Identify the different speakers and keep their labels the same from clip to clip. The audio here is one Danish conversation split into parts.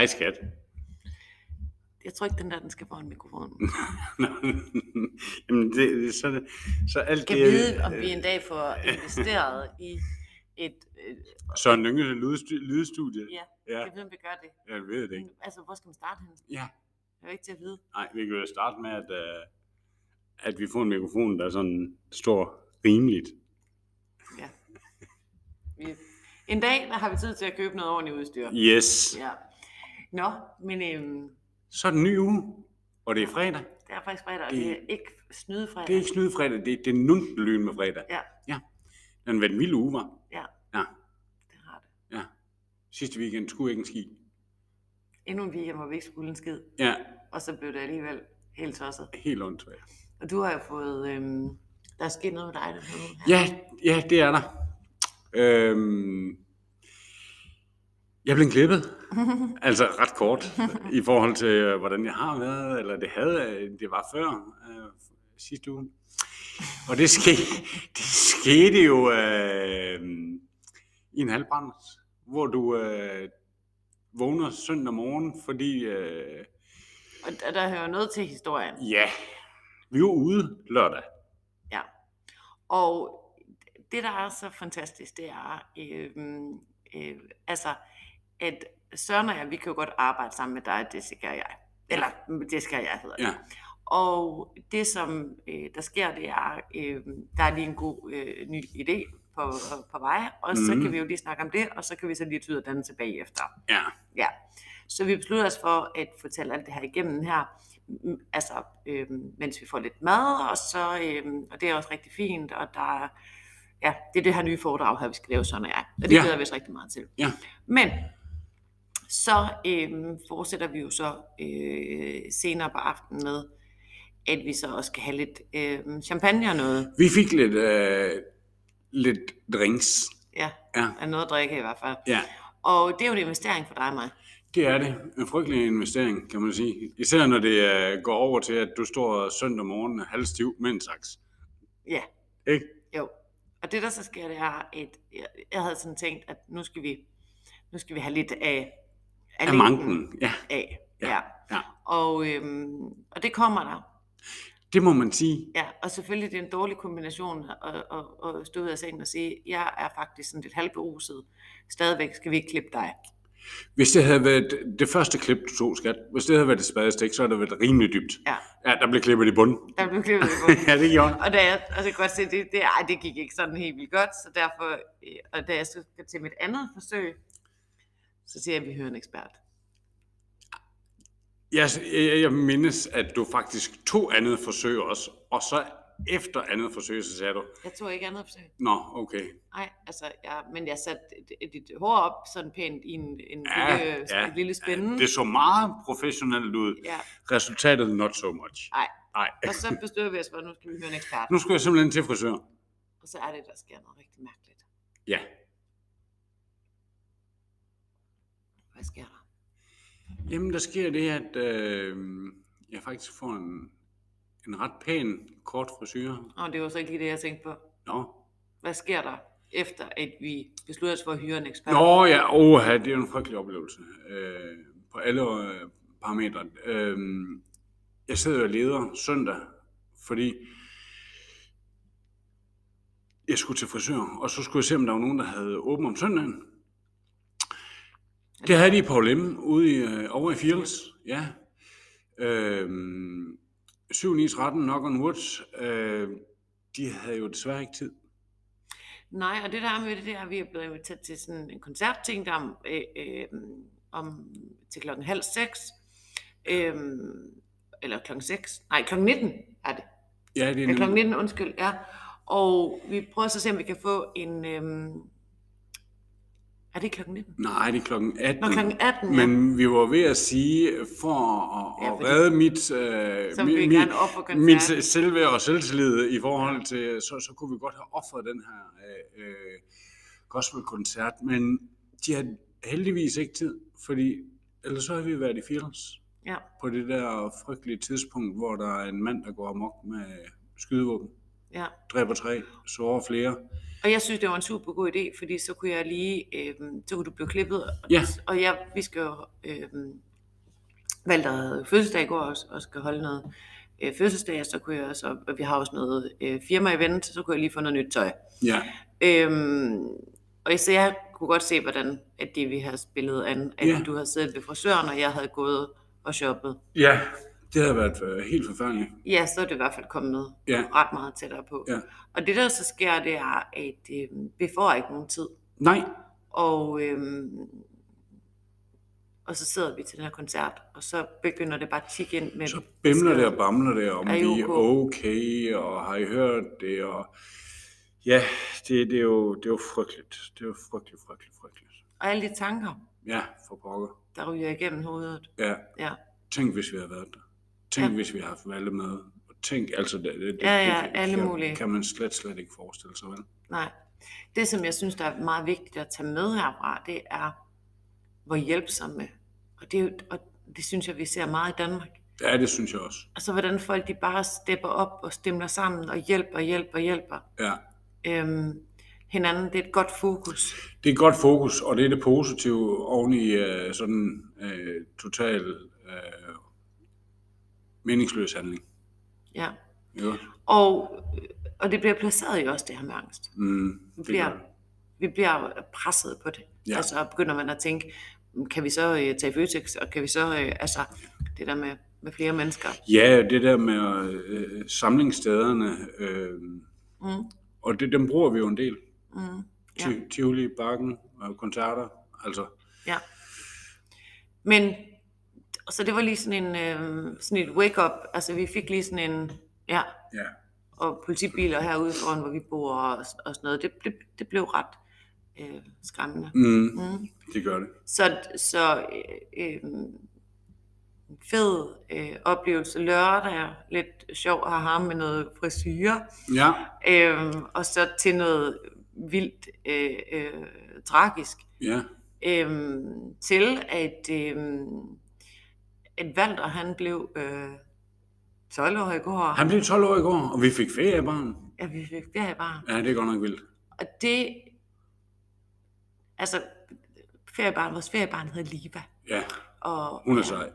Speaker 1: Hej skat.
Speaker 2: Jeg tror ikke, den der, den skal foran mikrofonen.
Speaker 1: Jamen, det, det, så, så alt
Speaker 2: Kan
Speaker 1: det...
Speaker 2: vide, om vi en dag får investeret i et... Øh,
Speaker 1: Søren Lynge lydstu- lydstudie.
Speaker 2: ja,
Speaker 1: Ja,
Speaker 2: kan vide, om vi gør det.
Speaker 1: jeg ved det ikke.
Speaker 2: Altså, hvor skal man starte henne?
Speaker 1: Ja,
Speaker 2: Jeg er ikke til at vide.
Speaker 1: nej, vi kan jo starte med, at, uh, at vi får en mikrofon, der sådan står rimeligt.
Speaker 2: Ja. Vi, en dag, der har vi tid til at købe noget ordentligt udstyr.
Speaker 1: Yes.
Speaker 2: Ja. Nå, men øhm,
Speaker 1: Så er det en ny uge, og det er fredag.
Speaker 2: det er faktisk fredag, og
Speaker 1: Det-
Speaker 2: det er ikke snydefredag.
Speaker 1: Det er ikke snydefredag, det, det er nundelyn med fredag.
Speaker 2: Ja.
Speaker 1: Ja. Den har været en vild uge, var.
Speaker 2: Ja.
Speaker 1: Ja.
Speaker 2: Det har det.
Speaker 1: Ja. Sidste weekend skulle jeg ikke en ski.
Speaker 2: Endnu en weekend, hvor vi ikke skulle en skid.
Speaker 1: Ja,
Speaker 2: Og så blev det alligevel helt tosset.
Speaker 1: helt åndssvagt.
Speaker 2: Og du har jo fået... Øhm, der er sket noget med dig. Der nu.
Speaker 1: Ja, ja, det er der. Øhm, jeg blev klippet. altså ret kort i forhold til, øh, hvordan jeg har været, eller det havde, øh, det var før øh, sidste uge. Og det skete, det skete jo øh, i en halvbrand, hvor du øh, vågner søndag morgen, fordi, øh,
Speaker 2: Og der, der hører noget til historien.
Speaker 1: ja, vi var ude lørdag.
Speaker 2: Ja. Og det, der er så fantastisk, det er, øh, øh, altså, at Søren og jeg, vi kan jo godt arbejde sammen med dig, Jessica og jeg. Eller, Jessica og jeg hedder det.
Speaker 1: Ja,
Speaker 2: Og det, som øh, der sker, det er, øh, der er lige en god øh, ny idé på, på vej, og så
Speaker 1: Mhm.
Speaker 2: kan vi jo lige snakke om det, og så kan vi så lige tyde den tilbage efter.
Speaker 1: ja,
Speaker 2: Ja, så vi beslutter os for at fortælle alt det her igennem her, altså øh, mens vi får lidt mad, og så øh, og det er også rigtig fint, og der er, ja, det er det her nye foredrag her, vi skal lave sådan er, og det
Speaker 1: Ja.
Speaker 2: glæder vi os rigtig meget til.
Speaker 1: Ja.
Speaker 2: Men så øh, fortsætter vi jo så øh, senere på aftenen med, at vi så også skal have lidt øh, champagne og noget,
Speaker 1: vi fik lidt, øh, lidt drinks.
Speaker 2: ja,
Speaker 1: Ja,
Speaker 2: af noget at drikke i hvert fald.
Speaker 1: ja.
Speaker 2: Og det er jo en investering for dig og mig.
Speaker 1: Det er det. En frygtelig investering, kan man sige. Især når det øh, går over til, at du står søndag morgen halvstiv med en saks.
Speaker 2: Ja,
Speaker 1: Ikke?
Speaker 2: Jo, og det der så sker, det er, at jeg, jeg havde sådan tænkt, at nu skal vi, nu skal vi have lidt af,
Speaker 1: Af manken. Ja,
Speaker 2: af.
Speaker 1: Ja,
Speaker 2: Ja.
Speaker 1: ja.
Speaker 2: Og, øhm, og det kommer der.
Speaker 1: det må man sige.
Speaker 2: Ja, og selvfølgelig det er en dårlig kombination at, at, at stå ud af sengen og sige, jeg er faktisk sådan lidt halvberuset. Stadigvæk skal vi ikke klippe dig.
Speaker 1: Hvis det havde været det første klip, du tog, skat, hvis det havde været et spadestik, så havde det været rimelig dybt.
Speaker 2: Ja,
Speaker 1: Ja, der blev klippet i bunden.
Speaker 2: der blev klippet i bunden.
Speaker 1: ja, det gjorde
Speaker 2: Og da jeg, og så kan godt se, det, det, ej, det gik ikke sådan helt vildt godt, så derfor, øh, og da jeg skal til mit andet forsøg, så siger jeg, at vi hører en ekspert.
Speaker 1: Jeg, jeg, jeg mindes, at du faktisk tog andet forsøg også, og så efter andet forsøg, så sagde du,
Speaker 2: Jeg tog ikke andet forsøg.
Speaker 1: nå, okay.
Speaker 2: Nej, altså, jeg, men jeg satte dit, dit hår op sådan pænt i en, en
Speaker 1: Ja,
Speaker 2: lille,
Speaker 1: ja,
Speaker 2: lille spænde.
Speaker 1: Det så meget professionelt ud.
Speaker 2: Ja,
Speaker 1: Resultatet not so much.
Speaker 2: nej.
Speaker 1: Nej.
Speaker 2: Og så besluttede vi os for, at nu skal vi høre en ekspert.
Speaker 1: Nu skal jeg simpelthen til frisør.
Speaker 2: Og så er det, der sker noget rigtig mærkeligt.
Speaker 1: Ja.
Speaker 2: Hvad sker der?
Speaker 1: Jamen, der sker det, at øh, jeg faktisk får en, en ret pæn kort frisyr.
Speaker 2: Og det var så ikke lige det, jeg tænkte på.
Speaker 1: Nå.
Speaker 2: Hvad sker der, efter at vi beslutter os for at hyre en ekspert?
Speaker 1: Nå ja, oha, det er jo en frygtelig oplevelse. Øh, på alle øh, parametre. Øh, jeg sidder og leder søndag, fordi jeg skulle til frisør, og så skulle jeg se, om der var nogen, der havde åbent om søndagen. Det havde de i Paul M. ude i, øh, over i Fields. Ja. Øhm, 7 9 13 knock on wood. Øh, de havde jo desværre ikke tid.
Speaker 2: Nej, og det der er med det, er, at vi er blevet inviteret til sådan en koncertting, der om, øh, øh, om til klokken halv seks. Øh, eller klokken 6. Nej, klokken 19 er det.
Speaker 1: Ja, det er nemlig-
Speaker 2: klokken 19, undskyld, ja. Og vi prøver så at se, om vi kan få en... Øhm... Er det klokken 19?
Speaker 1: Nej, det er klokken 18.
Speaker 2: Nå, klokken 18, ja.
Speaker 1: Men vi var ved at sige, for at,
Speaker 2: Ja,
Speaker 1: at redde mit, øh,
Speaker 2: Så
Speaker 1: mi-
Speaker 2: vil vi
Speaker 1: mi-
Speaker 2: gerne ofre koncerten.
Speaker 1: mit se- selvværd og selvtillid i forhold til, så, så kunne vi godt have offret den her øh, øh, gospelkoncert, men de har heldigvis ikke tid, fordi ellers så har vi været i Fields
Speaker 2: Ja.
Speaker 1: på det der frygtelige tidspunkt, hvor der er en mand, der går amok med skydevåben.
Speaker 2: Ja.
Speaker 1: dræber tre, sårer flere.
Speaker 2: Og jeg synes, det var en super god idé, fordi så kunne jeg lige, øh, så kunne du blive klippet. Og,
Speaker 1: Ja.
Speaker 2: og jeg, vi skal jo, øh, Valter havde fødselsdag i går og, og skal holde noget øh, fødselsdag, så kunne jeg så, og vi har også noget øh, firma-event, så kunne jeg lige få noget nyt tøj.
Speaker 1: Ja,
Speaker 2: Øhm, og så jeg kunne godt se, hvordan at det vi har spillet an, at
Speaker 1: Ja.
Speaker 2: du havde siddet ved frisøren, og jeg havde gået og shoppet.
Speaker 1: ja det havde været øh, helt forfærdeligt.
Speaker 2: Ja, så er det i hvert fald kommet
Speaker 1: Ja.
Speaker 2: ret meget tættere på.
Speaker 1: Ja.
Speaker 2: Og det der så sker, det er, at øh, vi får ikke nogen tid.
Speaker 1: Nej,
Speaker 2: Og, øhm, og så sidder vi til den her koncert, og så begynder det bare at tikke ind med
Speaker 1: så bimler det og bamler det, om vi er
Speaker 2: ok?
Speaker 1: okay, og har I hørt det, og ja, det, det, er, jo, det er jo frygteligt. Det er jo frygteligt, frygteligt, frygteligt.
Speaker 2: Og alle de tanker,
Speaker 1: Ja, for pokker.
Speaker 2: der ryger igennem hovedet.
Speaker 1: Ja,
Speaker 2: Ja,
Speaker 1: tænk hvis vi havde været der. Tænk
Speaker 2: Ja.
Speaker 1: hvis vi havde haft Valle med. Tænk, altså det, det,
Speaker 2: Ja, ja,
Speaker 1: det
Speaker 2: alle
Speaker 1: kan,
Speaker 2: mulige.
Speaker 1: kan man slet, slet ikke forestille sig, vel?
Speaker 2: nej. Det, som jeg synes, der er meget vigtigt at tage med herfra, det er, hvor hjælpsomme. Og det, og det synes jeg, vi ser meget i Danmark.
Speaker 1: Ja, det synes jeg også.
Speaker 2: Altså, hvordan folk de bare stepper op og stemmer sammen og hjælper, hjælper, hjælper
Speaker 1: Ja.
Speaker 2: øhm, hinanden. Det er et godt fokus.
Speaker 1: Det er et godt fokus, og det er det positive oven i øh, sådan øh, total øh, meningsløs handling.
Speaker 2: Ja.
Speaker 1: Jo.
Speaker 2: Og, og det bliver placeret i også det her med angst.
Speaker 1: Mm,
Speaker 2: Vi
Speaker 1: det
Speaker 2: bliver,
Speaker 1: det.
Speaker 2: vi bliver presset på det.
Speaker 1: Ja.
Speaker 2: Altså begynder man at tænke, kan vi så øh, tage Føtex, og kan vi så, øh, altså det der med, med flere mennesker.
Speaker 1: Ja, det der med øh, samlingsstederne, øh,
Speaker 2: Mm,
Speaker 1: og det, dem bruger vi jo en del.
Speaker 2: mm, ja,
Speaker 1: Ti- Tivoli, Bakken, og koncerter, altså.
Speaker 2: ja. Men, så det var lige sådan en, øh, sådan et wake-up, altså vi fik lige sådan en, ja,
Speaker 1: Ja.
Speaker 2: og politibiler herude foran, hvor vi bor og, og sådan noget. Det, det, det blev ret øh, skræmmende.
Speaker 1: Mm,
Speaker 2: Mm.
Speaker 1: det gør det.
Speaker 2: Så, så øh, øh, fed øh, oplevelse lørdag, lidt sjov at have med noget frisyre,
Speaker 1: Ja,
Speaker 2: øh, og så til noget vildt øh, øh, tragisk,
Speaker 1: ja.
Speaker 2: øh, til at, øh, at Valter han blev øh, 12 år i går.
Speaker 1: Han blev 12 år i går, og vi fik feriebarn.
Speaker 2: Ja, vi fik feriebarn.
Speaker 1: Ja, det er godt nok vildt.
Speaker 2: Og det, altså, feriebarn, vores feriebarn hedder Liva.
Speaker 1: Ja,
Speaker 2: Og,
Speaker 1: hun er sej.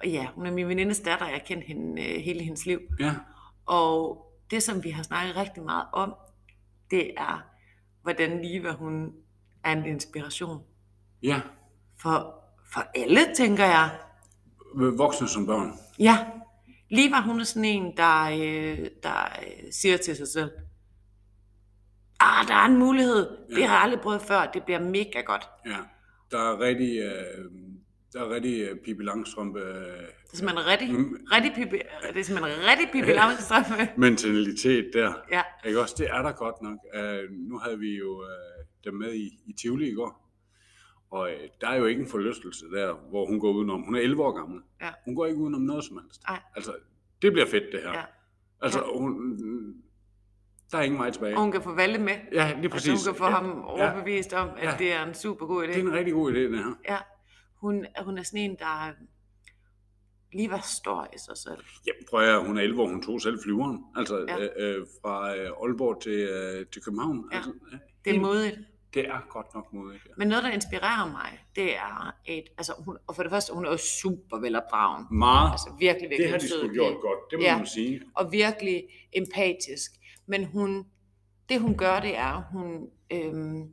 Speaker 2: Og ja, hun er min venindes datter, jeg har kendt hende øh, hele hendes liv.
Speaker 1: Ja,
Speaker 2: Og det, som vi har snakket rigtig meget om, det er, hvordan Liva, hun er en inspiration
Speaker 1: ja.
Speaker 2: for, for alle, tænker jeg.
Speaker 1: Voksne som børn.
Speaker 2: Ja, Liva, hun er sådan en, der, øh, der øh, siger til sig selv, ah, der er en mulighed, det
Speaker 1: Ja.
Speaker 2: har jeg aldrig prøvet før, det bliver mega godt.
Speaker 1: Ja. Der er rigtig, øh, der er rigtig uh, Pippi Langstrømpe øh,
Speaker 2: Det er simpelthen rigtig,
Speaker 1: Mm.
Speaker 2: rigtig pipi, det er simpelthen rigtig pipi Langstrømpe.
Speaker 1: mentalitet der.
Speaker 2: Ja,
Speaker 1: Ikke også? Det er der godt nok. Uh, nu havde vi jo uh, dem med i, i Tivoli i går. Og uh, der er jo ikke en forlystelse der, hvor hun går udenom. Hun er 11 år gammel.
Speaker 2: Ja.
Speaker 1: Hun går ikke udenom noget som helst.
Speaker 2: Nej.
Speaker 1: Altså, det bliver fedt det her.
Speaker 2: ja.
Speaker 1: Altså, hun, der er ingen vej tilbage.
Speaker 2: Og hun kan få Valle med.
Speaker 1: Ja, lige præcis.
Speaker 2: Altså, hun kan få
Speaker 1: ja.
Speaker 2: ham overbevist om, at
Speaker 1: Ja.
Speaker 2: det er en super god idé.
Speaker 1: Det er en rigtig god idé, det her.
Speaker 2: Ja, hun, hun er sådan en, der lige var stor i sig selv.
Speaker 1: Ja, prøv at hun er 11 år, hun tog selv flyveren. Altså,
Speaker 2: Ja.
Speaker 1: øh, øh, fra øh, Aalborg til, øh, til København.
Speaker 2: Ja.
Speaker 1: Altså, ja,
Speaker 2: Det er modigt.
Speaker 1: Det er godt nok modigt. Ja.
Speaker 2: Men noget, der inspirerer mig, det er, at altså, hun, og for det første, hun er jo super velopdragen.
Speaker 1: Meget.
Speaker 2: Altså virkelig, virkelig
Speaker 1: det har de sgu gjort godt, det må
Speaker 2: Ja.
Speaker 1: man sige.
Speaker 2: Og virkelig empatisk. Men hun, det hun gør, det er, hun, øhm,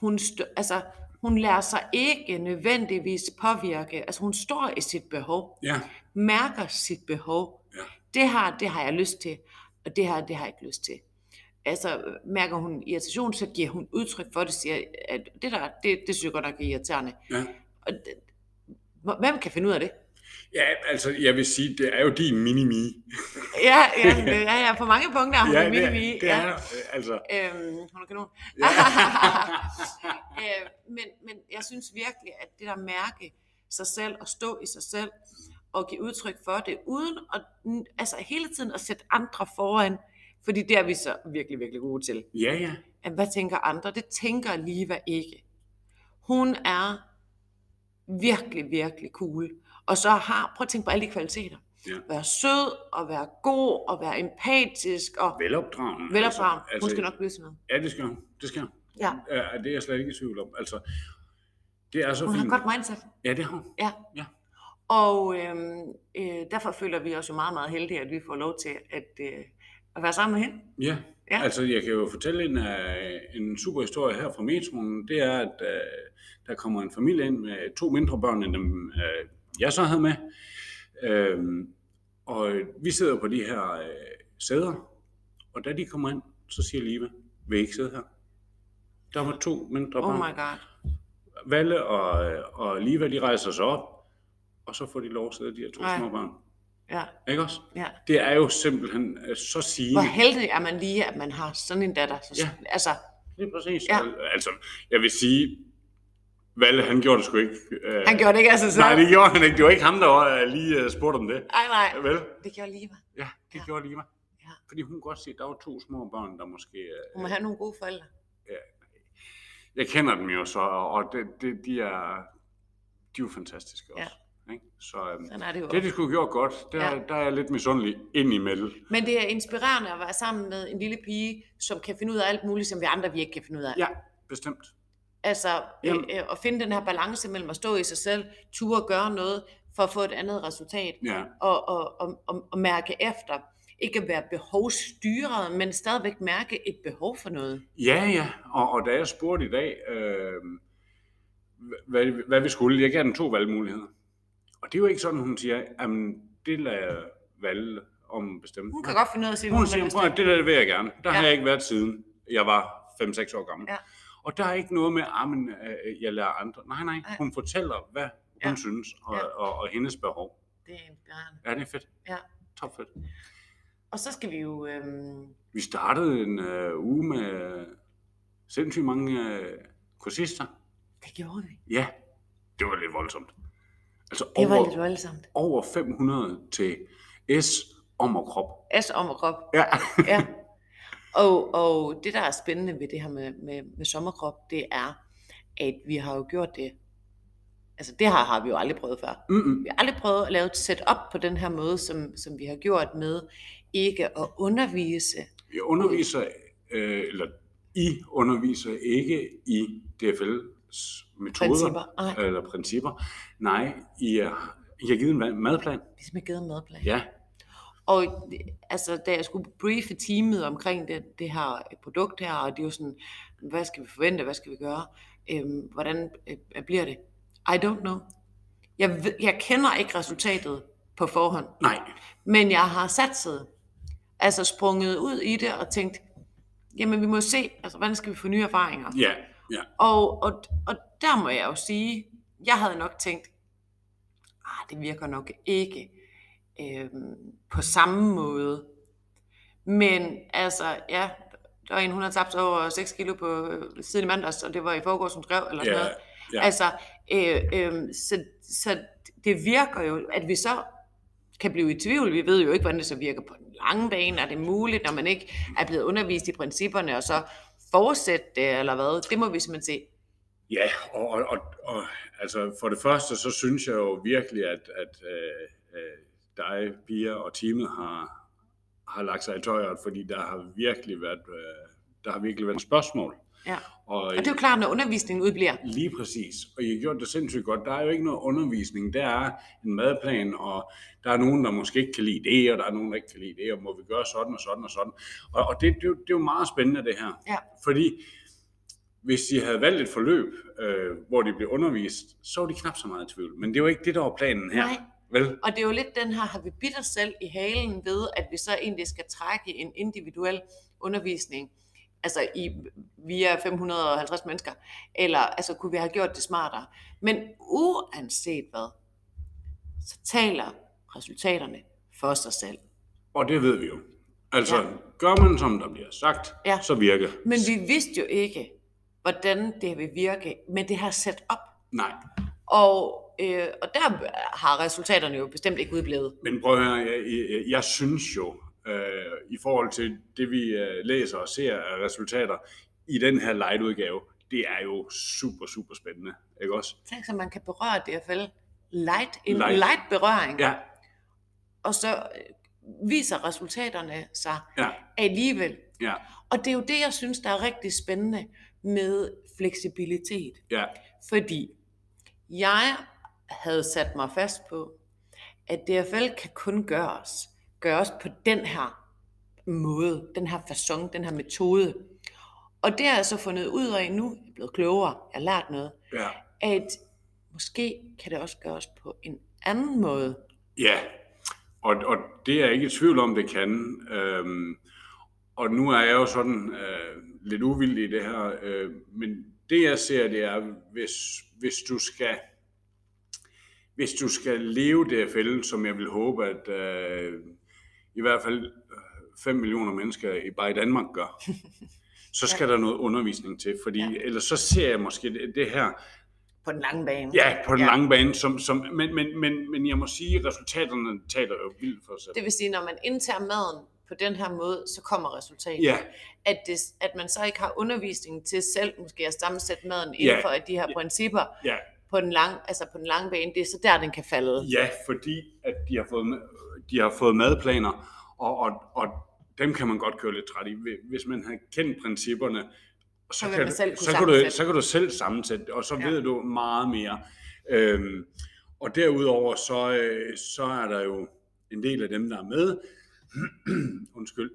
Speaker 2: hun, stø, altså, hun lader sig ikke nødvendigvis påvirke. Altså hun står i sit behov.
Speaker 1: Ja,
Speaker 2: mærker sit behov.
Speaker 1: Ja.
Speaker 2: Det her, det har jeg lyst til, og det her, det har jeg ikke lyst til. Altså, mærker hun irritation, så giver hun udtryk for det, siger, at det der, det, det synes jeg godt nok er irriterende.
Speaker 1: ja.
Speaker 2: Og det, hvem kan finde ud af det?
Speaker 1: Ja, altså, jeg vil sige, det er jo din mini-mi.
Speaker 2: Ja, ja, ja, ja, på mange punkter er hun
Speaker 1: Ja,
Speaker 2: ja,
Speaker 1: det,
Speaker 2: mini
Speaker 1: er- det er, øh, altså,
Speaker 2: Øhm, hun er kanon.
Speaker 1: Ja.
Speaker 2: øh, men, men jeg synes virkelig, at det der mærke sig selv og stå i sig selv og give udtryk for det, uden at, altså hele tiden at sætte andre foran, fordi det er vi så virkelig, virkelig gode til.
Speaker 1: ja, ja.
Speaker 2: At hvad tænker andre? Det tænker Liva ikke. Hun er virkelig, virkelig cool. Og så har, prøv at tænke på alle de kvaliteter.
Speaker 1: Ja.
Speaker 2: være sød, og være god, og være empatisk, og
Speaker 1: Velopdragende.
Speaker 2: velopdragen.
Speaker 1: Altså,
Speaker 2: Hun skal
Speaker 1: altså,
Speaker 2: nok blive sådan noget.
Speaker 1: Ja, det skal hun. Det skal hun.
Speaker 2: Ja.
Speaker 1: Ja, det er jeg slet ikke i tvivl om. Altså, det er så
Speaker 2: Hun har
Speaker 1: fint.
Speaker 2: et godt mindset.
Speaker 1: Ja, det har hun.
Speaker 2: Ja.
Speaker 1: Ja.
Speaker 2: Og øhm, øh, derfor føler vi os jo meget, meget heldige, at vi får lov til at, øh, at være sammen med hende.
Speaker 1: Ja.
Speaker 2: Ja.
Speaker 1: altså jeg kan jo fortælle en, uh, en super historie her fra metroen. Det er, at uh, der kommer en familie ind med to mindre børn, end dem uh, jeg så havde med. Uh, og vi sidder på de her uh, sæder, og da de kommer ind, så siger Liva, vil I ikke sidde her? Der var to mindre
Speaker 2: Oh
Speaker 1: børn.
Speaker 2: my god.
Speaker 1: Valle og, øh, og Liva, de rejser sig op, og så får de lov at sidde, de her to
Speaker 2: Ej.
Speaker 1: små børn.
Speaker 2: Ja,
Speaker 1: Ikke også?
Speaker 2: ja.
Speaker 1: Det er jo simpelthen øh, så sigende.
Speaker 2: Hvor heldig er man lige, at man har sådan en datter. Så,
Speaker 1: Ja.
Speaker 2: Altså,
Speaker 1: Lige præcis.
Speaker 2: Ja.
Speaker 1: Al- Altså, jeg vil sige, Valle, han gjorde det sgu ikke. Øh,
Speaker 2: han gjorde det ikke af sig selv.
Speaker 1: Nej, det gjorde han ikke. Det var ikke ham, der var, øh, lige spurgte om det.
Speaker 2: Nej, nej.
Speaker 1: Vel?
Speaker 2: Det gjorde Liva.
Speaker 1: Ja, det
Speaker 2: Ja.
Speaker 1: gjorde Liva.
Speaker 2: Ja.
Speaker 1: Fordi hun kunne godt se, at der var to små børn, der måske... øh,
Speaker 2: Hun må have nogle gode forældre.
Speaker 1: Jeg kender dem jo så, og det, det, de er de er jo fantastiske også. Ikke? Så øhm,
Speaker 2: Sådan er det jo.
Speaker 1: det, de skulle gjort godt, der,
Speaker 2: Ja.
Speaker 1: der er jeg lidt misundelig ind imellem.
Speaker 2: Men det er inspirerende at være sammen med en lille pige, som kan finde ud af alt muligt, som vi andre vi ikke kan finde ud af.
Speaker 1: Ja, bestemt.
Speaker 2: Altså øh, øh, at finde den her balance mellem at stå i sig selv, ture og gøre noget for at få et andet resultat,
Speaker 1: Ja,
Speaker 2: og, og, og, og, og mærke efter. Ikke at være behovsstyret, men stadigvæk mærke et behov for noget.
Speaker 1: ja, ja. Og, og da jeg spurgte i dag, øh, hvad, hvad vi skulle, jeg gav dem to valgmuligheder. Og det er jo ikke sådan, hun siger, at det lader jeg valge om bestemt.
Speaker 2: Hun kan godt finde ud af at sige,
Speaker 1: Hun
Speaker 2: hvad
Speaker 1: siger, prøv at det der vil jeg gerne. Der ja. har
Speaker 2: Ja.
Speaker 1: jeg ikke været siden jeg var 5-6 år gammel.
Speaker 2: Ja.
Speaker 1: Og der er ikke noget med, at men, øh, jeg lærer andre. Nej, nej.
Speaker 2: Nej.
Speaker 1: Hun fortæller, hvad hun
Speaker 2: Ja.
Speaker 1: synes, og,
Speaker 2: Ja.
Speaker 1: og, og hendes behov.
Speaker 2: Det er inspirerende.
Speaker 1: Ja, det er fedt.
Speaker 2: Ja.
Speaker 1: Top fedt.
Speaker 2: Og så skal vi jo... Øhm,
Speaker 1: Vi startede en øh, uge med sindssygt mange øh, kursister.
Speaker 2: det gjorde vi.
Speaker 1: Ja, det var lidt voldsomt. Altså
Speaker 2: Det var
Speaker 1: over,
Speaker 2: lidt voldsomt.
Speaker 1: over 500 til S om og krop.
Speaker 2: S om og krop.
Speaker 1: Ja.
Speaker 2: Ja. Og, og det, der er spændende ved det her med, med, med sommerkrop, det er, at vi har jo gjort det. Altså det her har vi jo aldrig prøvet før.
Speaker 1: Mm-mm.
Speaker 2: Vi har aldrig prøvet at lave et setup på den her måde, som, som vi har gjort med ikke at undervise.
Speaker 1: Jeg underviser, øh, eller I underviser ikke i DFL's metoder
Speaker 2: Principper.
Speaker 1: Eller principper. Nej, I, er, I har givet en mad- madplan.
Speaker 2: Vi skal givet en madplan.
Speaker 1: Ja,
Speaker 2: Og altså, da jeg skulle briefe teamet omkring det, det her produkt her, og det er jo sådan, hvad skal vi forvente, hvad skal vi gøre, øhm, hvordan øh, bliver det? I don't know. Jeg, ved, jeg kender ikke resultatet på forhånd,
Speaker 1: nej.
Speaker 2: men jeg har satset, altså sprunget ud i det og tænkt, jamen vi må se, altså hvordan skal vi få nye erfaringer?
Speaker 1: Ja, ja.
Speaker 2: Og, og, og der må jeg jo sige, jeg havde nok tænkt, ah, det virker nok ikke øhm, på samme måde. Men altså, ja, der var en, hun havde tabt over 6 kilo på øh, siden i mandags, og det var i forgårs, hun skrev, eller sådan
Speaker 1: Ja,
Speaker 2: noget.
Speaker 1: ja.
Speaker 2: Altså, øh, øh, så, så det virker jo, at vi så kan blive i tvivl. Vi ved jo ikke, hvordan det så virker på den lange bane. Er det muligt, når man ikke er blevet undervist i principperne, og så fortsætte det, eller hvad? Det må vi simpelthen se.
Speaker 1: Ja, og, og, og, og altså for det første, så synes jeg jo virkelig, at, at øh, øh, dig, Pia og teamet har, har lagt sig i tøjet, fordi der har virkelig været, øh, der har virkelig været spørgsmål.
Speaker 2: Ja.
Speaker 1: Og,
Speaker 2: Og det er jo klart, når undervisningen udbliver.
Speaker 1: Lige præcis. Og I har gjort det sindssygt godt. Der er jo ikke noget undervisning. Der er en madplan, og der er nogen, der måske ikke kan lide det, og der er nogen, der ikke kan lide det, og må vi gøre sådan og sådan og sådan. Og, og det, det, er jo- det er jo meget spændende, det her.
Speaker 2: Ja.
Speaker 1: Fordi hvis de havde valgt et forløb, øh, hvor de blev undervist, så var de knap så meget i tvivl. Men det var ikke det, der var planen her.
Speaker 2: Nej.
Speaker 1: Vel?
Speaker 2: Og det er jo lidt den her, har vi bidt os selv i halen ved, at vi så egentlig skal trække en individuel undervisning, altså i, via 550 mennesker, eller altså kunne vi have gjort det smartere. Men uanset hvad, så taler resultaterne for sig selv.
Speaker 1: Og det ved vi jo. Altså,
Speaker 2: ja.
Speaker 1: gør man, som der bliver sagt,
Speaker 2: Ja.
Speaker 1: så virker.
Speaker 2: Men vi vidste jo ikke, hvordan det vil virke med det her setup.
Speaker 1: Nej.
Speaker 2: Og, øh, og der har resultaterne jo bestemt ikke udblevet.
Speaker 1: Men prøv at høre, jeg, jeg, jeg synes jo, øh, i forhold til det, vi øh, læser og ser af resultater i den her light-udgave, det er jo super, super spændende. Ikke også?
Speaker 2: Tænk så, man kan berøre DFL light, en Light. light, berøring.
Speaker 1: Ja,
Speaker 2: og så øh, viser resultaterne sig
Speaker 1: Ja.
Speaker 2: alligevel.
Speaker 1: Ja.
Speaker 2: Og det er jo det, jeg synes, der er rigtig spændende med fleksibilitet.
Speaker 1: Ja.
Speaker 2: Fordi jeg havde sat mig fast på, at DFL kan kun gøres, gøres på den her måde, den her façon, den her metode. Og det har jeg så fundet ud af nu, jeg er blevet klogere, jeg har lært noget,
Speaker 1: Ja.
Speaker 2: at måske kan det også gøres på en anden måde.
Speaker 1: Ja, og, og det er jeg ikke i tvivl om, det kan. Øhm, og nu er jeg jo sådan øh, lidt uvild i det her, øh, men det jeg ser, det er, hvis, hvis du skal hvis du skal leve DFL, som jeg vil håbe, at øh, i hvert fald 5 millioner mennesker i, bare i Danmark gør, så skal der noget undervisning til, fordi
Speaker 2: Ja.
Speaker 1: ja. ellers så ser jeg måske det, det her,
Speaker 2: På den lange bane.
Speaker 1: ja, på den
Speaker 2: Ja.
Speaker 1: ja. lange bane, som, som, men, men, men, men jeg må sige, at resultaterne taler jo vildt for sig.
Speaker 2: Det vil sige, når man indtager maden på den her måde, så kommer resultatet.
Speaker 1: Ja,
Speaker 2: At, det, at man så ikke har undervisning til selv måske at sammensætte maden inden
Speaker 1: Ja.
Speaker 2: for de her principper
Speaker 1: ja,
Speaker 2: på den, lang, altså på den lange bane. Det er så der, den kan falde.
Speaker 1: ja, fordi at de har fået, de har fået madplaner, og, og, og dem kan man godt køre lidt træt i. Hvis man har kendt principperne, så,
Speaker 2: Så
Speaker 1: kan,
Speaker 2: selv
Speaker 1: så, kan du, så kan du selv sammensætte det, og så
Speaker 2: Ja.
Speaker 1: ved du meget mere. Øhm, og derudover, så, øh, så er der jo en del af dem, der er med, undskyld,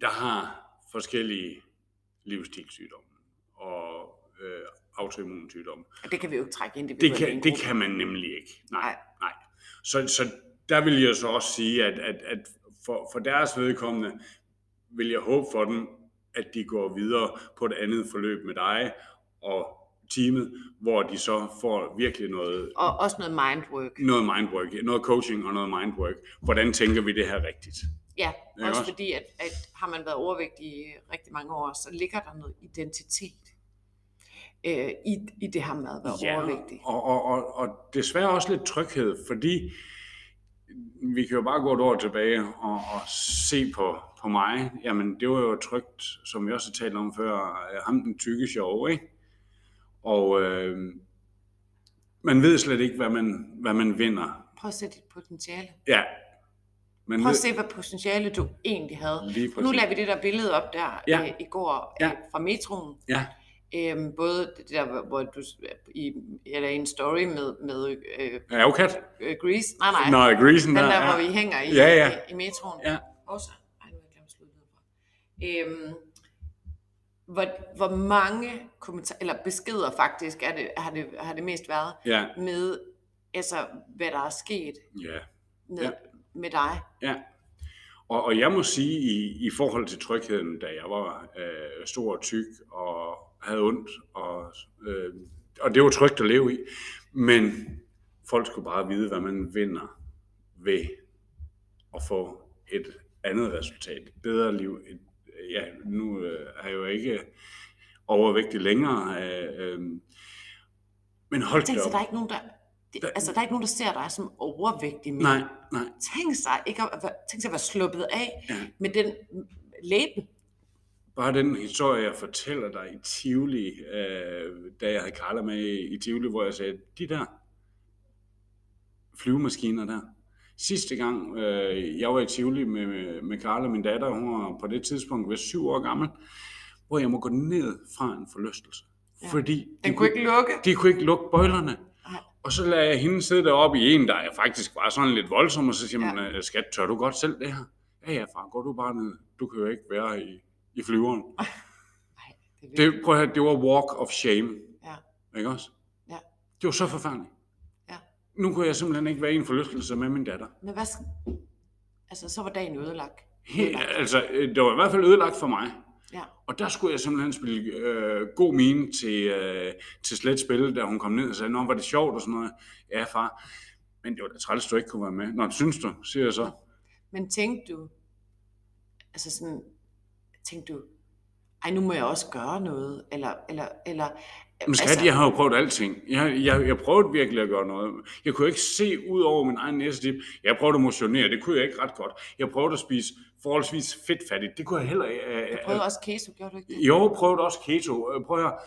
Speaker 1: der har forskellige livsstilssygdomme og øh, autoimmune sygdomme.
Speaker 2: Og det kan vi jo ikke trække
Speaker 1: Det
Speaker 2: individuelt i en
Speaker 1: kan, det kan man nemlig ikke. Nej,
Speaker 2: Nej.
Speaker 1: nej. Så, så der vil jeg så også sige, at, at, at for, for deres vedkommende vil jeg håbe for dem, at de går videre på et andet forløb med dig og teamet, hvor de så får virkelig noget,
Speaker 2: Og også noget mindwork.
Speaker 1: noget mindwork, noget coaching og noget mindwork. Hvordan tænker vi det her rigtigt?
Speaker 2: Ja, også
Speaker 1: også?
Speaker 2: fordi, at, at har man været overvægtig i rigtig mange år, så ligger der noget identitet øh, i, i det her med at være overvægtig.
Speaker 1: og, og, og, og desværre også lidt tryghed, fordi vi kan jo bare gå et år tilbage og, og se på, på mig. Jamen, det var jo trygt, som vi også har talt om før, øh, ham den tykke sjov, ikke? Og øh, man ved slet ikke, hvad man, hvad man vinder.
Speaker 2: Prøv at se dit potentiale.
Speaker 1: Ja, man
Speaker 2: Prøv at
Speaker 1: ved,
Speaker 2: se, hvad potentiale du egentlig havde. Nu lader vi det der billede op der
Speaker 1: Ja.
Speaker 2: øh, i går
Speaker 1: Ja.
Speaker 2: øh, fra metroen.
Speaker 1: Ja,
Speaker 2: Øhm, både det der, hvor- du i, eller en story med, med øh,
Speaker 1: jo kat.
Speaker 2: øh, Grease. Nej, nej.
Speaker 1: Nå, Greasen
Speaker 2: Den
Speaker 1: der,
Speaker 2: der,
Speaker 1: ja.
Speaker 2: hvor vi hænger i,
Speaker 1: Ja, ja.
Speaker 2: i, i metroen.
Speaker 1: Ja.
Speaker 2: Også. Ej, nu har jeg glemt at slutte lyden fra. Øhm, hvor, hvor mange kommentarer, eller beskeder faktisk, er det, har, det, har det mest været,
Speaker 1: Ja,
Speaker 2: med altså, hvad der er sket
Speaker 1: ja.
Speaker 2: med,
Speaker 1: Ja.
Speaker 2: med dig.
Speaker 1: Ja, og, og jeg må sige, i, i forhold til trygheden, da jeg var øh, stor og tyk og havde ondt, og, øh, og det var trygt at leve i, men folk skulle bare vide, hvad man vinder ved at få et andet resultat, et bedre liv. Et, ja, nu øh, er jeg jo ikke overvægtig længere, øh, øh, men hold
Speaker 2: Tænk
Speaker 1: da
Speaker 2: sig, der er
Speaker 1: op.
Speaker 2: ikke nogen, der, det, altså, der er ikke nogen, der ser dig som overvægtig mere.
Speaker 1: Nej, nej,
Speaker 2: Tænk sig, ikke at, tænk sig at være sluppet af
Speaker 1: Ja.
Speaker 2: med den læben.
Speaker 1: Bare den historie, jeg fortæller dig i Tivoli, øh, da jeg havde Carla med i, i Tivoli, hvor jeg sagde, de der flyvemaskiner der. Sidste gang, øh, jeg var i Tivoli med, med, Carla, min datter, hun var på det tidspunkt ved syv år gammel, hvor jeg må gå ned fra en forlystelse.
Speaker 2: Ja.
Speaker 1: Fordi
Speaker 2: Den
Speaker 1: de,
Speaker 2: kunne ikke lukke.
Speaker 1: de kunne ikke lukke bøjlerne.
Speaker 2: Nej.
Speaker 1: Og så lader jeg hende sidde deroppe i en, der jeg faktisk var sådan lidt voldsom, og så siger man, "Øh, skat, tør du godt selv det her? Ja, ja, far, går du bare ned. Du kan jo ikke være i, i flyveren.
Speaker 2: Nej, det,
Speaker 1: Det, prøv at høre, det var walk of shame,
Speaker 2: Ja.
Speaker 1: ikke også?
Speaker 2: Ja.
Speaker 1: Det var så forfærdeligt.
Speaker 2: Ja.
Speaker 1: Nu kunne jeg simpelthen ikke være i en forlystelse med min datter.
Speaker 2: Men hvad. Altså, så var dagen ødelagt.
Speaker 1: Helt, altså, øh, det var i hvert fald ødelagt for mig.
Speaker 2: Ja.
Speaker 1: Og der skulle jeg simpelthen spille øh, god mine til, øh, til slet spil, da hun kom ned og sagde, Nå, var det sjovt og sådan noget. Ja, far. Men det var da træls, du ikke kunne være med. Nå, synes du, siger jeg så.
Speaker 2: Men tænkte du... Altså sådan... Tænkte du... Ej, nu må jeg også gøre noget. Eller... eller, eller
Speaker 1: Men skat, altså, jeg har jo prøvet alting. Jeg, jeg, jeg prøvede virkelig at gøre noget. Jeg kunne ikke se ud over min egen næsetip. Jeg prøvede at motionere, det kunne jeg ikke ret godt. Jeg prøvede at spise forholdsvis fedtfattigt. Det kunne jeg heller ikke. øh,
Speaker 2: Du prøvede også keso, gjorde du ikke det?
Speaker 1: Jo, prøvede også keto. Øh, Prøv at høre.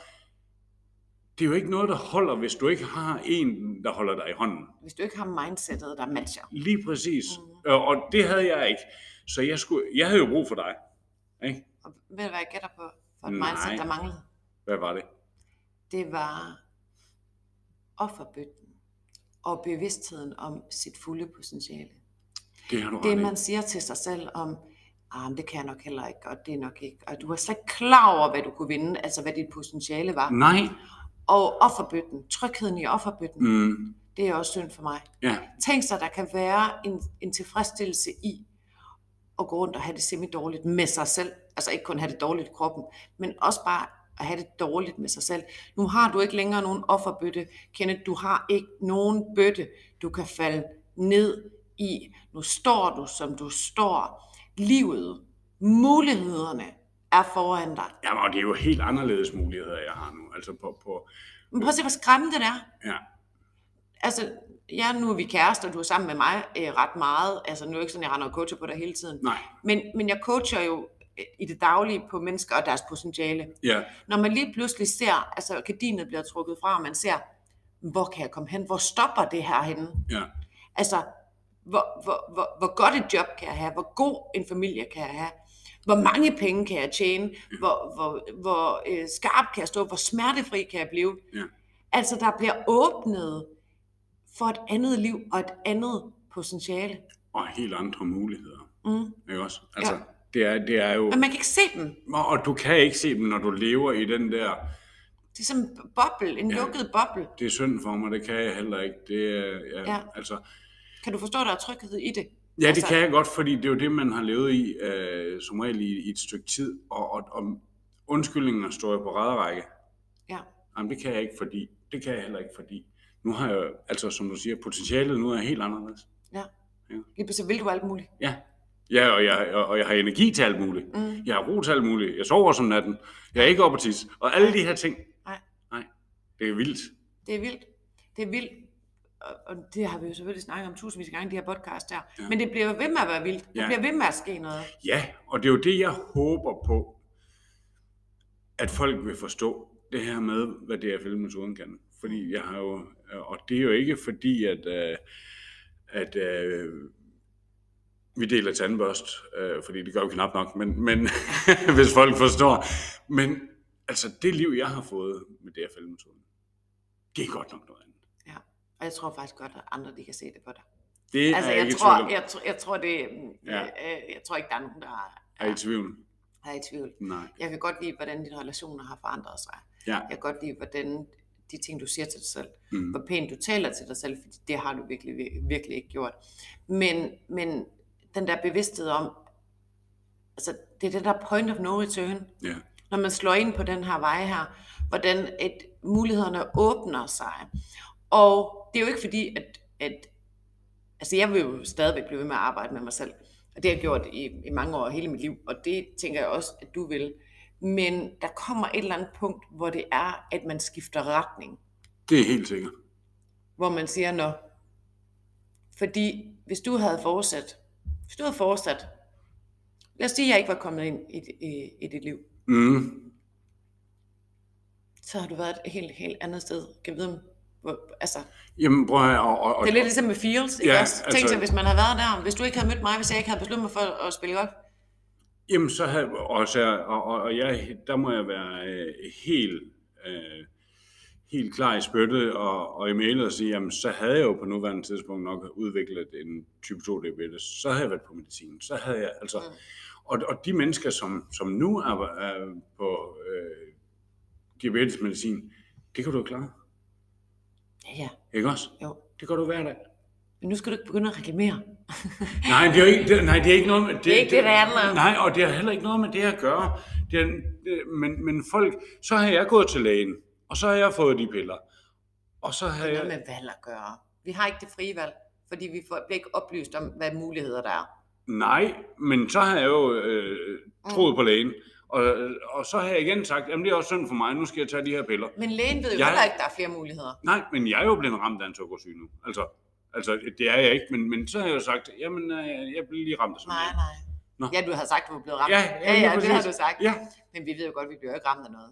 Speaker 1: det er jo ikke noget, der holder, hvis du ikke har en, der holder dig i hånden.
Speaker 2: Hvis du ikke har mindsetet, der matcher.
Speaker 1: Lige præcis. Mm. Og det havde jeg ikke. Så jeg, skulle, jeg havde jo brug for dig. Ikke?
Speaker 2: Og ved du, hvad jeg gætter på for et
Speaker 1: Nej.
Speaker 2: mindset, der manglede?
Speaker 1: Hvad var det?
Speaker 2: Det var offerbøtten og bevidstheden om sit fulde potentiale.
Speaker 1: Det har du
Speaker 2: Det man siger til sig selv om, ah, men det kan jeg nok heller ikke, og det er nok ikke, og du var slet ikke klar over, hvad du kunne vinde, altså hvad dit potentiale var.
Speaker 1: Nej.
Speaker 2: Og offerbøtten, trygheden i offerbøtten,
Speaker 1: Mm.
Speaker 2: det er også synd for mig.
Speaker 1: Ja.
Speaker 2: Tænk sig, der kan være en, en tilfredsstillelse i at gå rundt og have det semi-dårligt med sig selv. Altså ikke kun have det dårligt i kroppen, men også bare at have det dårligt med sig selv. Nu har du ikke længere nogen offerbøtte, Kenneth. Du har ikke nogen bøtte, du kan falde ned i. Nu står du, som du står. Livet, mulighederne er foran dig.
Speaker 1: Jamen, og det er jo helt anderledes muligheder, jeg har nu. Altså på, på
Speaker 2: Men prøv at se, hvor skræmmende det er.
Speaker 1: ja.
Speaker 2: Altså, ja, nu er vi kærester, og du er sammen med mig øh, ret meget. Altså, nu er det ikke sådan, jeg render og coacher på dig hele tiden.
Speaker 1: Nej.
Speaker 2: Men, men jeg coacher jo i det daglige på mennesker og deres potentiale.
Speaker 1: Ja.
Speaker 2: Når man lige pludselig ser, altså gardinet bliver trukket fra, og man ser, hvor kan jeg komme hen? Hvor stopper det her henne?
Speaker 1: Ja.
Speaker 2: Altså, hvor, hvor, hvor, hvor godt et job kan jeg have? Hvor god en familie kan jeg have? Hvor mange penge kan jeg tjene? Hvor, hvor, hvor øh, skarp kan jeg stå? Hvor smertefri kan jeg blive?
Speaker 1: Ja.
Speaker 2: Altså, der bliver åbnet for et andet liv og et andet potentiale.
Speaker 1: Og helt andre muligheder.
Speaker 2: Mm.
Speaker 1: Ikke også? Altså,
Speaker 2: Ja.
Speaker 1: Det, er, det er jo...
Speaker 2: Men man kan ikke se dem.
Speaker 1: Og og du kan ikke se dem, når du lever i den der...
Speaker 2: Det er som en boble, en
Speaker 1: Ja.
Speaker 2: lukket boble.
Speaker 1: Det er synd for mig, det kan jeg heller ikke. Det er, ja,
Speaker 2: Ja.
Speaker 1: Altså,
Speaker 2: Kan du forstå, at der er tryghed i det?
Speaker 1: ja, det
Speaker 2: Altså-
Speaker 1: kan jeg godt, fordi det er jo det, man har levet i øh, som regel i, i et stykke tid. Og, og, og undskyldninger står jo på række.
Speaker 2: Ja.
Speaker 1: Jamen, det kan jeg ikke, fordi... Det kan jeg heller ikke, fordi... Nu har jeg, altså som du siger, potentialet nu er helt anderledes.
Speaker 2: Lige pludselig vil du alt muligt.
Speaker 1: Ja. Ja, og jeg, og, og jeg har energi til alt muligt.
Speaker 2: Mm.
Speaker 1: Jeg har ro til alt muligt. Jeg sover som natten. Jeg er ikke oppe at tisse. Og alle de her ting.
Speaker 2: Nej.
Speaker 1: Nej. Det er vildt.
Speaker 2: Det er vildt. Det er vildt. Og, og det har vi jo selvfølgelig snakket om tusindvis af gange, de her podcast der.
Speaker 1: Ja.
Speaker 2: Men det bliver ved med at være vildt. Det
Speaker 1: Ja.
Speaker 2: bliver ved med at ske noget.
Speaker 1: Ja, og det er jo det, jeg håber på, at folk vil forstå det her med, hvad det er filmmetoden kan. Fordi jeg har jo, og det er jo ikke fordi, at, øh, at øh, vi deler tandbørst, øh, fordi det gør vi knap nok, men, men hvis folk forstår. Men altså, det liv, jeg har fået med det her filmmetoden, det er godt nok noget andet.
Speaker 2: Ja. Og jeg tror faktisk godt, at andre de kan se det på dig.
Speaker 1: Det
Speaker 2: Altså,
Speaker 1: er jeg
Speaker 2: jeg tror,
Speaker 1: tvivl
Speaker 2: jeg, tror, jeg tror det,
Speaker 1: Ja.
Speaker 2: ja. jeg, jeg tror ikke, der er nogen, der
Speaker 1: Er I i tvivl?
Speaker 2: er i tvivl.
Speaker 1: Nej.
Speaker 2: Jeg kan godt lide, hvordan dine relationer har forandret sig.
Speaker 1: Ja.
Speaker 2: Jeg kan godt lide, hvordan de ting, du siger til dig selv,
Speaker 1: Mm.
Speaker 2: hvor pænt du taler til dig selv, fordi det har du virkelig, vir- virkelig ikke gjort. Men, men den der bevidsthed om, altså det er det der point of no return,
Speaker 1: Ja.
Speaker 2: når man slår ind på den her vej her, hvordan et, mulighederne åbner sig. Og det er jo ikke fordi, at, at altså jeg vil jo stadigvæk blive ved med at arbejde med mig selv, og det har jeg gjort i, i mange år, hele mit liv, og det tænker jeg også, at du vil. Men der kommer et eller andet punkt, hvor det er, at man skifter retning,
Speaker 1: Det er helt sikkert.
Speaker 2: hvor man siger, nå, fordi hvis du havde fortsat, havde fortsat, lad os sige, at jeg ikke var kommet ind i, i, i dit liv,
Speaker 1: Mm.
Speaker 2: så har du været et helt, helt andet sted. Kan vide, hvor, altså,
Speaker 1: Jamen, prøv at og, og,
Speaker 2: det er lidt ligesom med Fields, ikke
Speaker 1: Ja,
Speaker 2: også? Tænk
Speaker 1: altså-
Speaker 2: sig, hvis man havde været der, hvis du ikke havde mødt mig, hvis jeg ikke havde besluttet mig for at spille golf.
Speaker 1: Jamen, så havde, og, så, og, og, og jeg, der må jeg være øh, helt, øh, helt klar i spyttet og, og i mailet og sige, jamen, så havde jeg jo på nuværende tidspunkt nok udviklet en type 2 diabetes. Så havde jeg været på medicin. Så havde jeg, altså,
Speaker 2: Mm.
Speaker 1: og, og de mennesker, som, som nu er, er på øh, diabetesmedicin, det kan du jo klare.
Speaker 2: Ja, ja,
Speaker 1: Ikke også?
Speaker 2: jo.
Speaker 1: Det gør du hver dag.
Speaker 2: Men nu skal du ikke begynde at reklamere.
Speaker 1: Nej, det er, ikke, det, nej, det er ikke noget med det.
Speaker 2: Det er ikke det, det handler om.
Speaker 1: Nej, og det har heller ikke noget med det at gøre. Det er, det, men, men folk, så har jeg gået til lægen, og så har jeg fået de piller. Og så har
Speaker 2: Det er noget
Speaker 1: jeg...
Speaker 2: med valg at gøre. Vi har ikke det frie valg, fordi vi får, bliver ikke oplyst om, hvad muligheder der er.
Speaker 1: Nej, men så har jeg jo øh, troet på lægen. Og, og så har jeg igen sagt, jamen det er også synd for mig, nu skal jeg tage de her piller.
Speaker 2: Men lægen ved jo
Speaker 1: Jeg-
Speaker 2: heller ikke, der er flere muligheder.
Speaker 1: Nej, men jeg er jo blevet ramt af en sukkersyge nu. Altså, altså det er jeg ikke, men, men så har jeg jo sagt, jamen øh, jeg bliver lige ramt af sådan
Speaker 2: Nej, nej.
Speaker 1: Nå.
Speaker 2: Ja, du har sagt, du er blevet ramt.
Speaker 1: Ja, ja,
Speaker 2: ja, ja det har du sagt.
Speaker 1: Ja,
Speaker 2: Men vi ved jo godt, at vi bliver ikke ramt af noget.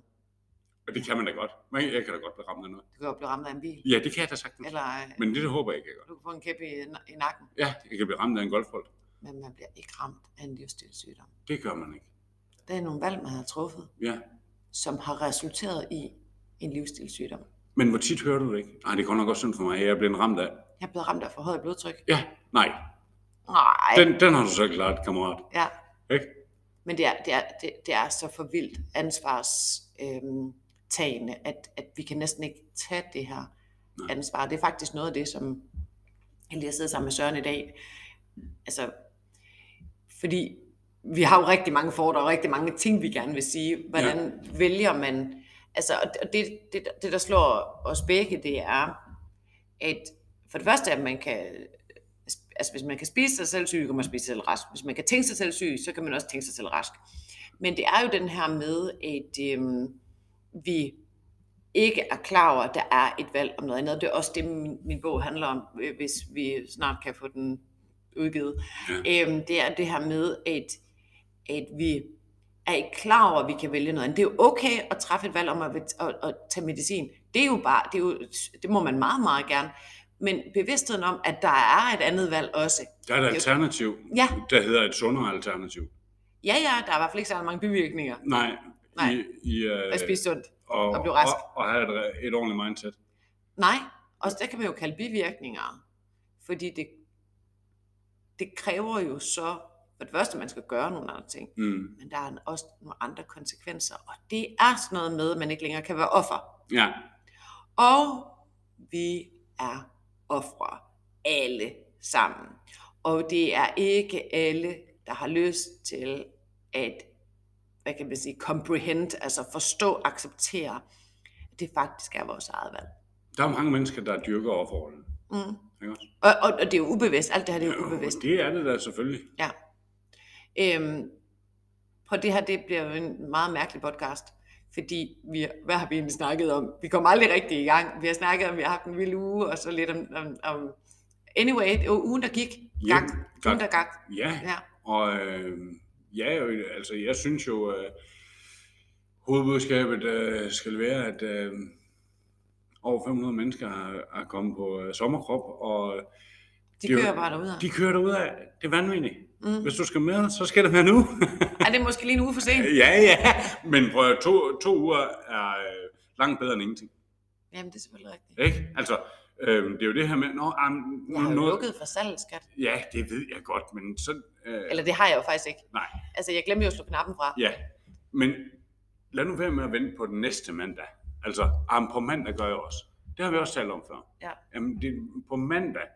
Speaker 1: Og det kan man da godt. Men jeg kan da godt blive ramt af noget.
Speaker 2: Du kan jo blive ramt af en bil.
Speaker 1: Ja, det kan jeg da sagtens.
Speaker 2: Eller øh,
Speaker 1: Men det, det håber jeg ikke, jeg gør.
Speaker 2: du kan få en kæp i, i nakken.
Speaker 1: Ja, jeg kan blive ramt af en golfbold.
Speaker 2: Men man bliver ikke ramt af en livsstilssygdom.
Speaker 1: Det gør man ikke.
Speaker 2: Det er nogle valg, man har truffet,
Speaker 1: Ja.
Speaker 2: som har resulteret i en livsstilssygdom.
Speaker 1: Men hvor tit hører du det ikke? Nej, det godt nok også synd for mig. Jeg er blevet ramt af.
Speaker 2: Jeg er blevet ramt af for højt blodtryk.
Speaker 1: Ja, nej.
Speaker 2: Nej.
Speaker 1: Den, den har du så klart, kammerat.
Speaker 2: Ja,
Speaker 1: Ikke?
Speaker 2: men det er, det er, det, det er så for vildt ansvarstagende, tagende, at, at vi kan næsten ikke tage det her ansvar. Det er faktisk noget af det, som jeg lige har siddet sammen med Søren i dag. Altså, fordi vi har jo rigtig mange foredrag og rigtig mange ting, vi gerne vil sige. Hvordan ja. vælger man... Altså, og det, det, det, det, der slår os begge, det er, at for det første, at man kan altså hvis man kan spise sig selv syg, kan man spise sig selv rask. Hvis man kan tænke sig selv syg, så kan man også tænke sig selv rask. Men det er jo den her med, at øhm, vi ikke er klar over, at der er et valg om noget andet. Det er også det, min, min bog handler om, øh, hvis vi snart kan få den udgivet.
Speaker 1: Ja.
Speaker 2: Øhm, det er det her med, at, at vi er ikke klar over, at vi kan vælge noget andet. Det er jo okay at træffe et valg om at, at, at tage medicin. Det er jo bare, det, er jo, det må man meget, meget gerne. Men bevidstheden om, at der er et andet valg også.
Speaker 1: Der er et alternativ,
Speaker 2: Ja.
Speaker 1: der hedder et sundere alternativ.
Speaker 2: Ja, ja, der er i hvert fald ikke så mange bivirkninger
Speaker 1: Nej,
Speaker 2: Nej.
Speaker 1: I, i, uh,
Speaker 2: at spise sundt.
Speaker 1: og,
Speaker 2: og blive rask.
Speaker 1: Og, og have et, et ordentligt mindset.
Speaker 2: Nej, også det kan man jo kalde bivirkninger. Fordi det, det kræver jo så, for det første, at man skal gøre nogle andre ting.
Speaker 1: Mm.
Speaker 2: Men der er også nogle andre konsekvenser. Og det er sådan noget med, at man ikke længere kan være offer.
Speaker 1: Ja,
Speaker 2: Og vi er ofre alle sammen. Og det er ikke alle, der har lyst til at, hvad kan man sige, comprehend, altså forstå, acceptere, at det faktisk er vores eget valg.
Speaker 1: der er mange mennesker, der dyrker offerrollen.
Speaker 2: Mm.
Speaker 1: Ikke også?
Speaker 2: Og, og, og det er jo ubevidst, alt det her det er jo ubevidst.
Speaker 1: det er det da selvfølgelig.
Speaker 2: Ja. Øhm, på det her, det bliver en meget mærkelig podcast, fordi vi, hvad har vi egentlig snakket om? Vi kom aldrig rigtig i gang. Vi har snakket om, vi har haft en vild uge, og så lidt om, om, om anyway, det var ugen, der gik.
Speaker 1: Ja,
Speaker 2: Gak.
Speaker 1: gak.
Speaker 2: Ugen, der gak.
Speaker 1: Ja,
Speaker 2: Ja.
Speaker 1: og øh, ja, altså jeg synes jo, øh, hovedbudskabet øh, skal være, at øh, over 500 mennesker er, er kommet på øh, sommerkrop, og
Speaker 2: De
Speaker 1: Det er jo-
Speaker 2: kører bare derude.
Speaker 1: de kører derud af. Det er vanvittigt.
Speaker 2: Mm.
Speaker 1: Hvis du skal med, så skal det være nu.
Speaker 2: Er det måske lige en uge for sent?
Speaker 1: ja, ja. Men prøv to, to uger er langt bedre end ingenting.
Speaker 2: Jamen, det er selvfølgelig rigtigt.
Speaker 1: Ikke? Altså, øh, det er jo det her med, Nå, am,
Speaker 2: Jeg har jo
Speaker 1: noget-
Speaker 2: lukket for salg, skat.
Speaker 1: Ja, det ved jeg godt, men så... Øh,
Speaker 2: Eller det har jeg jo faktisk ikke.
Speaker 1: Nej,
Speaker 2: Altså, jeg glemte jo at slå knappen fra.
Speaker 1: ja. Men lad nu være med at vente på den næste mandag. Altså, am, på mandag gør jeg også. Det har vi også talt om før.
Speaker 2: Ja.
Speaker 1: Jamen, det, på mandag.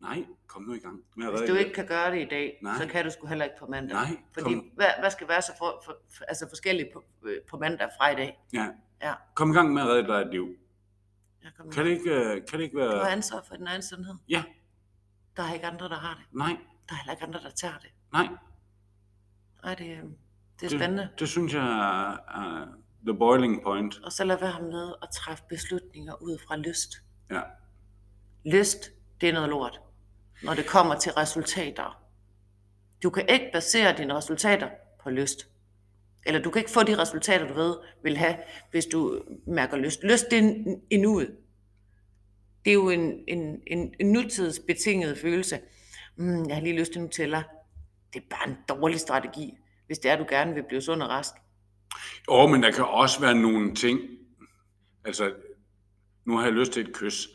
Speaker 1: Nej, kom nu i gang. Med at
Speaker 2: Hvis du ikke kan gøre det i dag,
Speaker 1: Nej.
Speaker 2: så kan du sgu heller ikke på mandag.
Speaker 1: Nej,
Speaker 2: Fordi
Speaker 1: kom,
Speaker 2: hvad, hvad skal være så for, for, for, altså forskelligt på, øh, på mandag og fredag?
Speaker 1: ja.
Speaker 2: Ja.
Speaker 1: kom i gang med at redde dig et liv.
Speaker 2: Jeg kommer
Speaker 1: Kan det ikke, øh, kan det ikke
Speaker 2: Du har
Speaker 1: være...
Speaker 2: ansvar for din egen sundhed.
Speaker 1: Ja.
Speaker 2: Der er ikke andre, der har det.
Speaker 1: Nej,
Speaker 2: Der er heller ikke andre, der tager det.
Speaker 1: nej.
Speaker 2: Nej, det, øh, det er spændende.
Speaker 1: Det, det synes jeg er, er the boiling point.
Speaker 2: Og så lad være med at træffe beslutninger ud fra lyst.
Speaker 1: Ja.
Speaker 2: Lyst, det er noget lort, når det kommer til resultater. Du kan ikke basere dine resultater på lyst. Eller du kan ikke få de resultater, du ved, vil have, hvis du mærker lyst. Lyst, det er en, nuet. Det er jo en, en, en, en nutidsbetinget følelse. Mm, jeg har lige lyst til Nutella. Det er bare en dårlig strategi, hvis det er, du gerne vil blive sund og rask.
Speaker 1: Åh, men der kan også være nogle ting. Altså, nu har jeg lyst til et kys.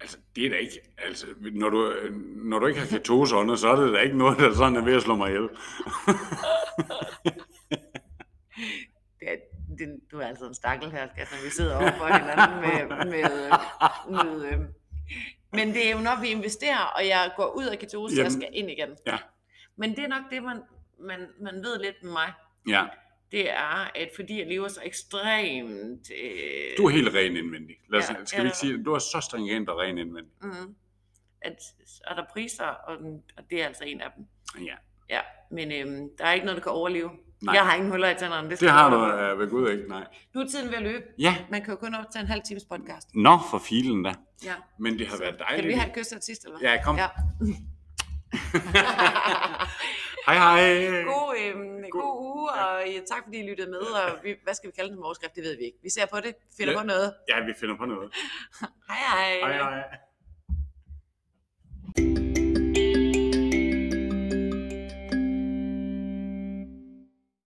Speaker 1: Altså, det er da ikke... Altså, når du, når du ikke har ketose under, så er det da ikke noget, der sådan er ved at slå mig ihjel.
Speaker 2: Det, er- det, du er altså en stakkel her, skat, når vi sidder over for hinanden med... med, med øh. Men det er jo når vi investerer, og jeg går ud af ketose, og jeg
Speaker 1: Jamen,
Speaker 2: skal ind igen.
Speaker 1: ja.
Speaker 2: Men det er nok det, man, man, man ved lidt med mig.
Speaker 1: Ja,
Speaker 2: Det er, at fordi jeg lever så ekstremt... Øh,
Speaker 1: du er helt ren indvendig. Lad os,
Speaker 2: Ja,
Speaker 1: skal vi ikke
Speaker 2: ja.
Speaker 1: sige, du er så stringent og ren indvendig.
Speaker 2: mm, at er der priser, og, den- og det er altså en af dem.
Speaker 1: Ja,
Speaker 2: Ja, men øhm, der er ikke noget, der kan overleve.
Speaker 1: Nej.
Speaker 2: Jeg har ingen huller i tænderne.
Speaker 1: det
Speaker 2: skal
Speaker 1: har du øh, ved Gud ikke, nej.
Speaker 2: Nu er tiden ved at løbe.
Speaker 1: Ja,
Speaker 2: Man kan jo kun optage en halv times podcast.
Speaker 1: nå for filen da.
Speaker 2: Ja.
Speaker 1: Men det har været
Speaker 2: Kan
Speaker 1: dejligt.
Speaker 2: vi have et kys til sidst, eller hvad?
Speaker 1: Ja, kom.
Speaker 2: Ja.
Speaker 1: Hej hej.
Speaker 2: God, øhm, god, god uge, og øh, tak fordi I lyttede med. Og vi, hvad skal vi kalde den overskrift? Det ved vi ikke. Vi ser på det, finder
Speaker 1: Ja.
Speaker 2: på noget.
Speaker 1: Ja, vi finder på noget.
Speaker 2: Hej hej.
Speaker 1: Hej hej.